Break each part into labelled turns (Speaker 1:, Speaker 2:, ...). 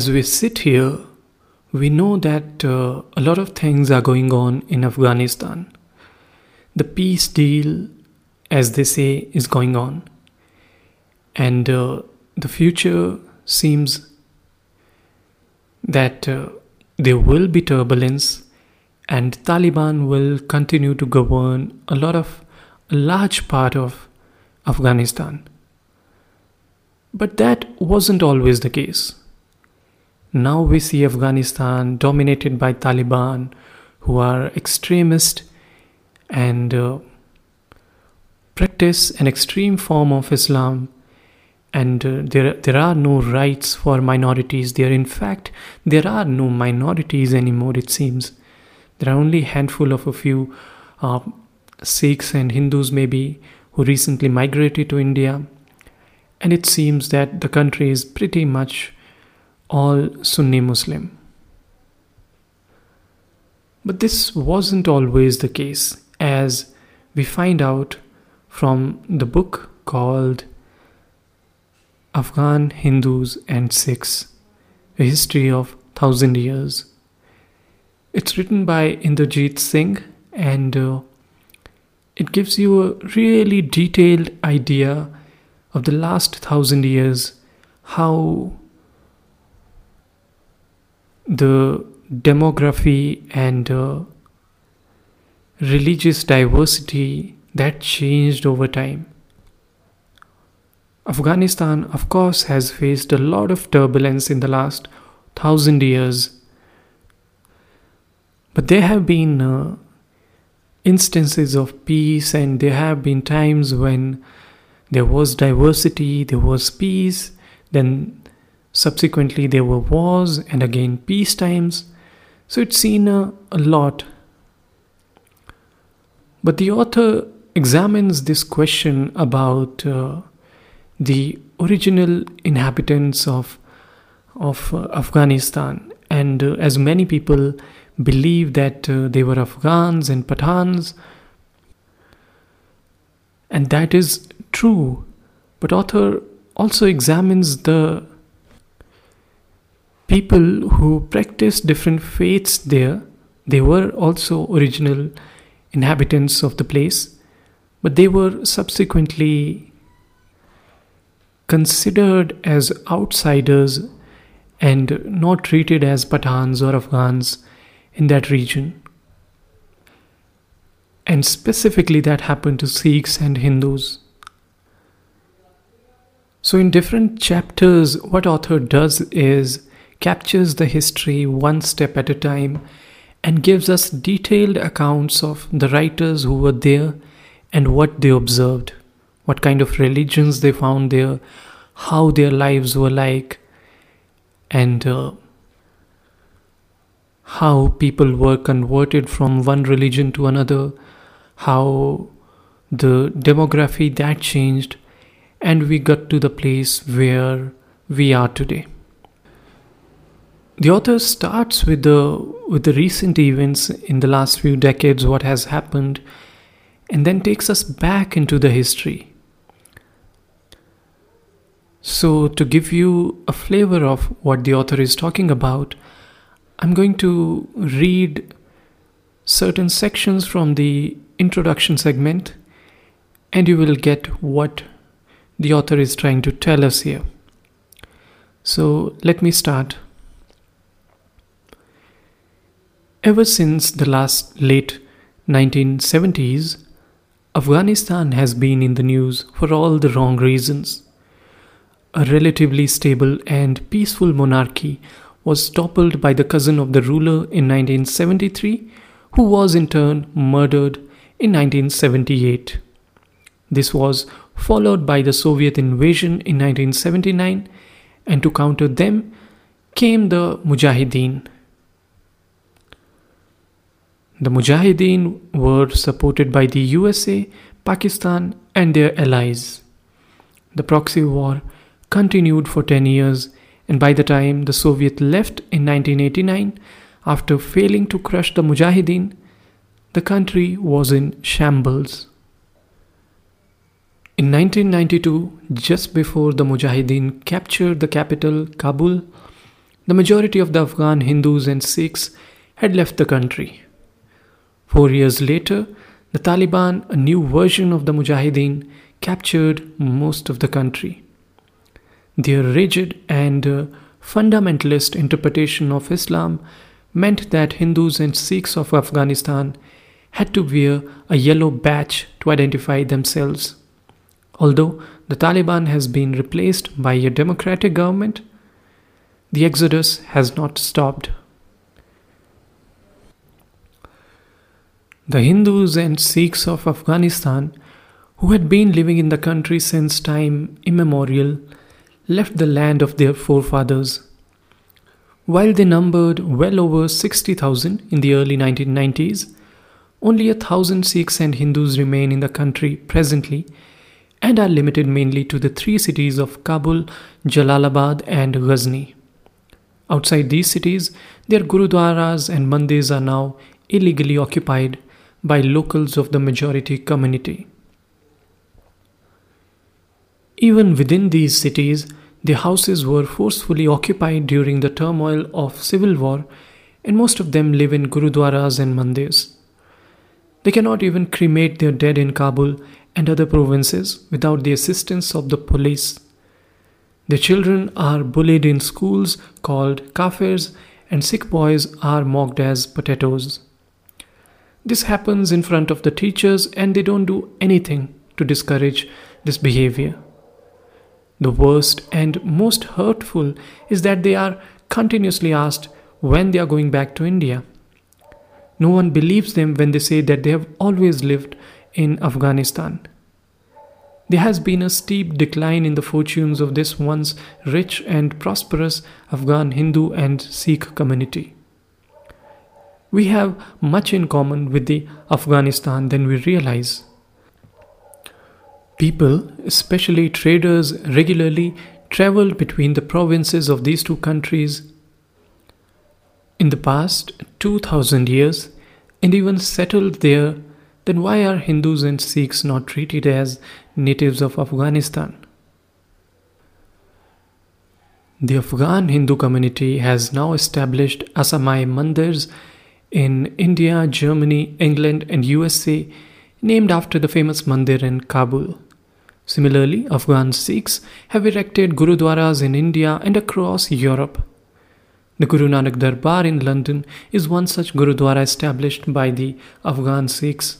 Speaker 1: as we sit here, we know that uh, a lot of things are going on in Afghanistan. The peace deal, as they say, is going on. And uh, the future seems that uh, there will be turbulence and Taliban will continue to govern a lot of a large part of Afghanistan. But that wasn't always the case. Now we see Afghanistan dominated by Taliban, who are extremist and uh, practice an extreme form of Islam. And uh, there, there are no rights for minorities. There, in fact, there are no minorities anymore. It seems there are only a handful of a few uh, Sikhs and Hindus, maybe, who recently migrated to India. And it seems that the country is pretty much all Sunni Muslim. But this wasn't always the case, as we find out from the book called Afghan Hindus and Sikhs A History of Thousand Years. It's written by Inderjeet Singh and uh, it gives you a really detailed idea of the last thousand years, how the demography and uh, religious diversity that changed over time. Afghanistan, of course, has faced a lot of turbulence in the last thousand years, but there have been uh, instances of peace, and there have been times when there was diversity, there was peace, then Subsequently, there were wars and again peace times, so it's seen a, a lot. But the author examines this question about uh, the original inhabitants of of uh, Afghanistan, and uh, as many people believe that uh, they were Afghans and Pathans, and that is true. But author also examines the people who practiced different faiths there, they were also original inhabitants of the place, but they were subsequently considered as outsiders and not treated as Pathans or Afghans in that region. And specifically, that happened to Sikhs and Hindus. So, in different chapters, what author does is captures the history one step at a time and gives us detailed accounts of the writers who were there and what they observed, what kind of religions they found there, how their lives were like, and uh, how people were converted from one religion to another, how the demography that changed, and we got to the place where we are today. The author starts with the with the recent events in the last few decades, what has happened, and then takes us back into the history. So, to give you a flavor of what the author is talking about, I'm going to read certain sections from the introduction segment, and you will get what the author is trying to tell us here. So, let me start. Ever since the last late 1970s, Afghanistan has been in the news for all the wrong reasons. A relatively stable and peaceful monarchy was toppled by the cousin of the ruler in 1973, who was in turn murdered in 1978. This was followed by the Soviet invasion in 1979, and to counter them came the Mujahideen the Mujahideen were supported by the USA, Pakistan, and their allies. The proxy war continued for 10 years, and by the time the Soviet left in 1989, after failing to crush the Mujahideen, the country was in shambles. In 1992, just before the Mujahideen captured the capital, Kabul, the majority of the Afghan Hindus and Sikhs had left the country. Four years later, the Taliban, a new version of the Mujahideen, captured most of the country. Their rigid and uh, fundamentalist interpretation of Islam meant that Hindus and Sikhs of Afghanistan had to wear a yellow badge to identify themselves. Although the Taliban has been replaced by a democratic government, the exodus has not stopped. The Hindus and Sikhs of Afghanistan, who had been living in the country since time immemorial, left the land of their forefathers. While they numbered well over 60,000 in the early 1990s, only a thousand Sikhs and Hindus remain in the country presently and are limited mainly to the three cities of Kabul, Jalalabad, and Ghazni. Outside these cities, their gurudwaras and mandirs are now illegally occupied by locals of the majority community. Even within these cities, the houses were forcefully occupied during the turmoil of civil war, and most of them live in gurudwaras and mandirs. They cannot even cremate their dead in Kabul and other provinces without the assistance of the police. Their children are bullied in schools called kafirs, and Sikh boys are mocked as potatoes. This happens in front of the teachers, and they don't do anything to discourage this behavior. The worst and most hurtful is that they are continuously asked when they are going back to India. No one believes them when they say that they have always lived in Afghanistan. There has been a steep decline in the fortunes of this once rich and prosperous Afghan Hindu and Sikh community. We have much in common with the Afghanistan than we realize. People, especially traders, regularly traveled between the provinces of these two countries in the past 2000 years and even settled there, then why are Hindus and Sikhs not treated as natives of Afghanistan? The Afghan Hindu community has now established Asamai mandirs in India, Germany, England, and USA, named after the famous mandir in Kabul. Similarly, Afghan Sikhs have erected gurudwaras in India and across Europe. The Guru Nanak Darbar in London is one such gurudwara established by the Afghan Sikhs.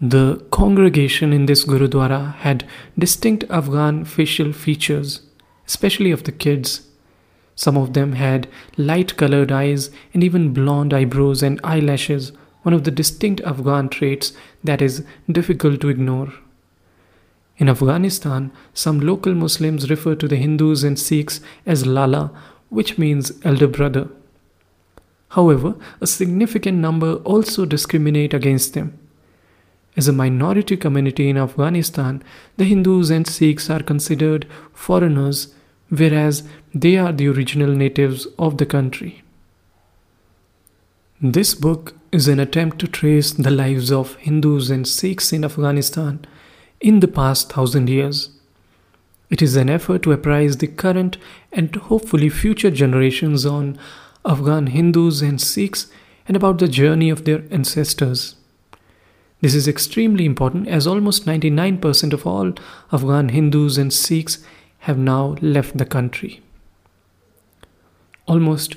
Speaker 1: The congregation in this gurudwara had distinct Afghan facial features, especially of the kids. Some of them had light colored eyes and even blonde eyebrows and eyelashes, one of the distinct Afghan traits that is difficult to ignore. In Afghanistan, some local Muslims refer to the Hindus and Sikhs as Lala, which means elder brother. However, a significant number also discriminate against them. As a minority community in Afghanistan, the Hindus and Sikhs are considered foreigners, whereas they are the original natives of the country. This book is an attempt to trace the lives of Hindus and Sikhs in Afghanistan in the past thousand years. It is an effort to apprise the current and hopefully future generations on Afghan Hindus and Sikhs and about the journey of their ancestors. This is extremely important as almost 99% of all Afghan Hindus and Sikhs have now left the country. Almost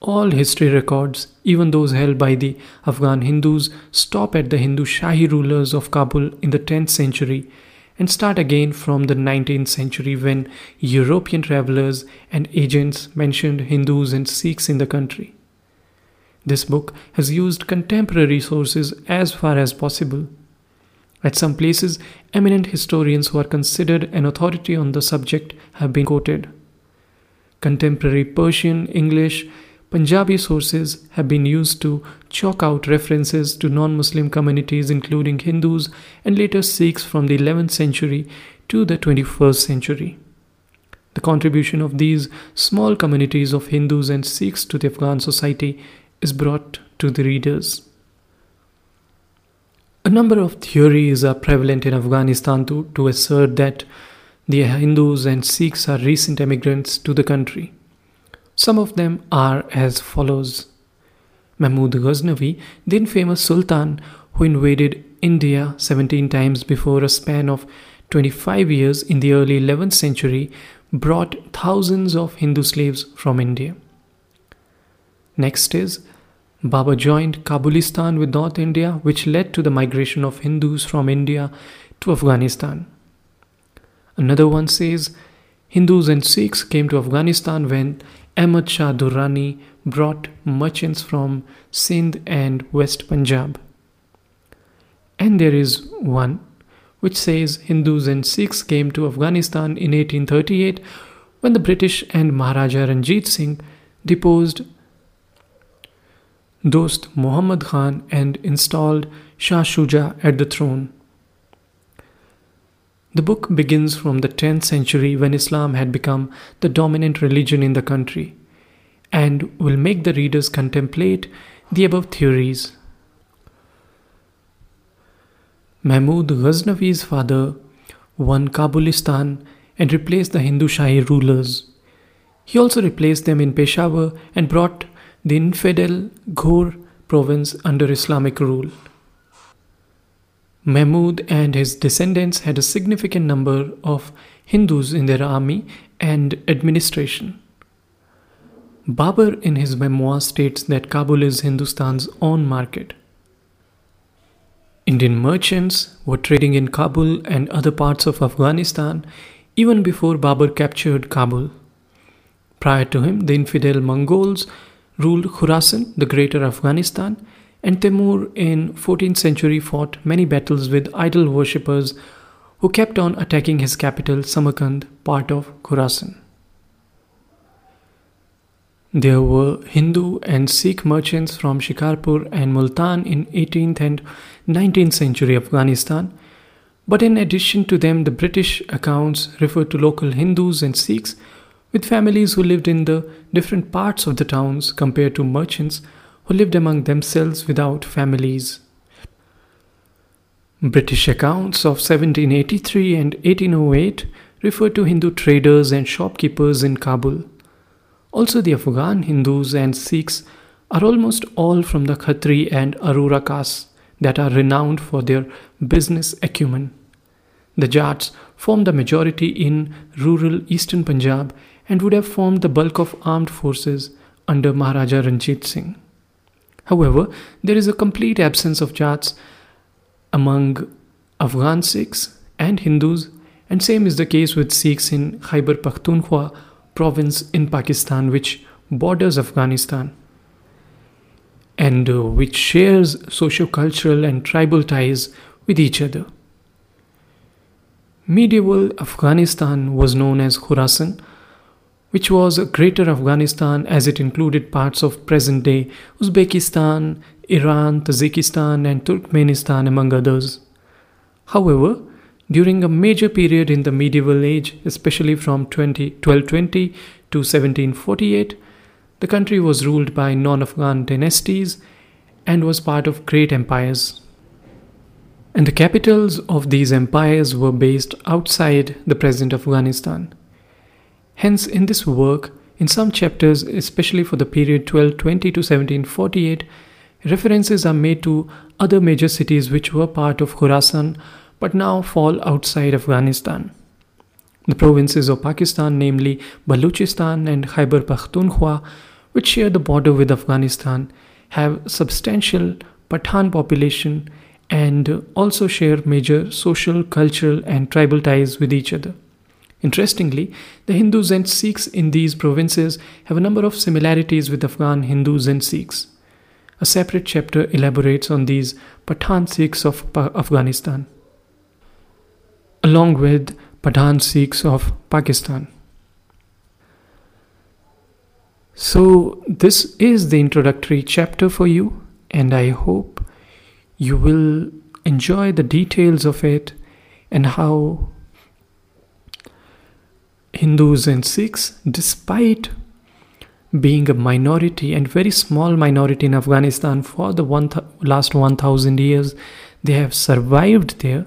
Speaker 1: all history records, even those held by the Afghan Hindus, stop at the Hindu Shahi rulers of Kabul in the 10th century and start again from the 19th century when European travelers and agents mentioned Hindus and Sikhs in the country. This book has used contemporary sources as far as possible. At some places, eminent historians who are considered an authority on the subject have been quoted. Contemporary Persian, English, Punjabi sources have been used to chalk out references to non Muslim communities, including Hindus and later Sikhs from the 11th century to the 21st century. The contribution of these small communities of Hindus and Sikhs to the Afghan society is brought to the readers. A number of theories are prevalent in Afghanistan to, to assert that The Hindus and Sikhs are recent immigrants to the country. Some of them are as follows Mahmud Ghaznavi, then famous Sultan who invaded India 17 times before a span of 25 years in the early 11th century, brought thousands of Hindu slaves from India. Next is Babur joined Kabulistan with North India, which led to the migration of Hindus from India to Afghanistan. Another one says Hindus and Sikhs came to Afghanistan when Ahmad Shah Durrani brought merchants from Sindh and West Punjab. And there is one which says Hindus and Sikhs came to Afghanistan in 1838 when the British and Maharaja Ranjit Singh deposed Dost Muhammad Khan and installed Shah Shuja at the throne. The book begins from the 10th century when Islam had become the dominant religion in the country and will make the readers contemplate the above theories. Mahmud Ghaznavi's father won Kabulistan and replaced the Hindu Shahi rulers. He also replaced them in Peshawar and brought the infidel Ghor province under Islamic rule. Mahmud and his descendants had a significant number of Hindus in their army and administration. Babur, in his memoir, states that Kabul is Hindustan's own market. Indian merchants were trading in Kabul and other parts of Afghanistan even before Babur captured Kabul. Prior to him, the infidel Mongols ruled Khurasan, the greater Afghanistan, and Timur in 14th century fought many battles with idol worshippers who kept on attacking his capital Samarkand, part of Khurasan. There were Hindu and Sikh merchants from Shikarpur and Multan in 18th and 19th century Afghanistan, but in addition to them, the British accounts refer to local Hindus and Sikhs with families who lived in the different parts of the towns compared to merchants who lived among themselves without families. British accounts of 1783 and 1808 refer to Hindu traders and shopkeepers in Kabul. Also, the Afghan Hindus and Sikhs are almost all from the Khatri and Arora castes that are renowned for their business acumen. The Jats form the majority in rural eastern Punjab and would have formed the bulk of armed forces under Maharaja Ranjit Singh. However, there is a complete absence of Jats among Afghan Sikhs and Hindus, and same is the case with Sikhs in Khyber Pakhtunkhwa province in Pakistan, which borders Afghanistan and uh, which shares socio-cultural and tribal ties with each other. Medieval Afghanistan was known as Khurasan which was Greater Afghanistan as it included parts of present day Uzbekistan, Iran, Tajikistan, and Turkmenistan, among others. However, during a major period in the medieval age, especially from 20, 1220 to 1748, the country was ruled by non Afghan dynasties and was part of great empires. And the capitals of these empires were based outside the present Afghanistan. Hence, in this work, in some chapters, especially for the period 1220 to 1748, references are made to other major cities which were part of Khorasan but now fall outside Afghanistan. The provinces of Pakistan, namely Baluchistan and Khyber Pakhtunkhwa, which share the border with Afghanistan, have substantial Pathan population and also share major social, cultural, and tribal ties with each other. Interestingly, the Hindus and Sikhs in these provinces have a number of similarities with Afghan Hindus and Sikhs. A separate chapter elaborates on these Pathan Sikhs of Afghanistan, along with Pathan Sikhs of Pakistan. So, this is the introductory chapter for you, and I hope you will enjoy the details of it and how Hindus and Sikhs, despite being a minority and very small minority in Afghanistan for the one th- last 1000 years, they have survived there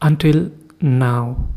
Speaker 1: until now.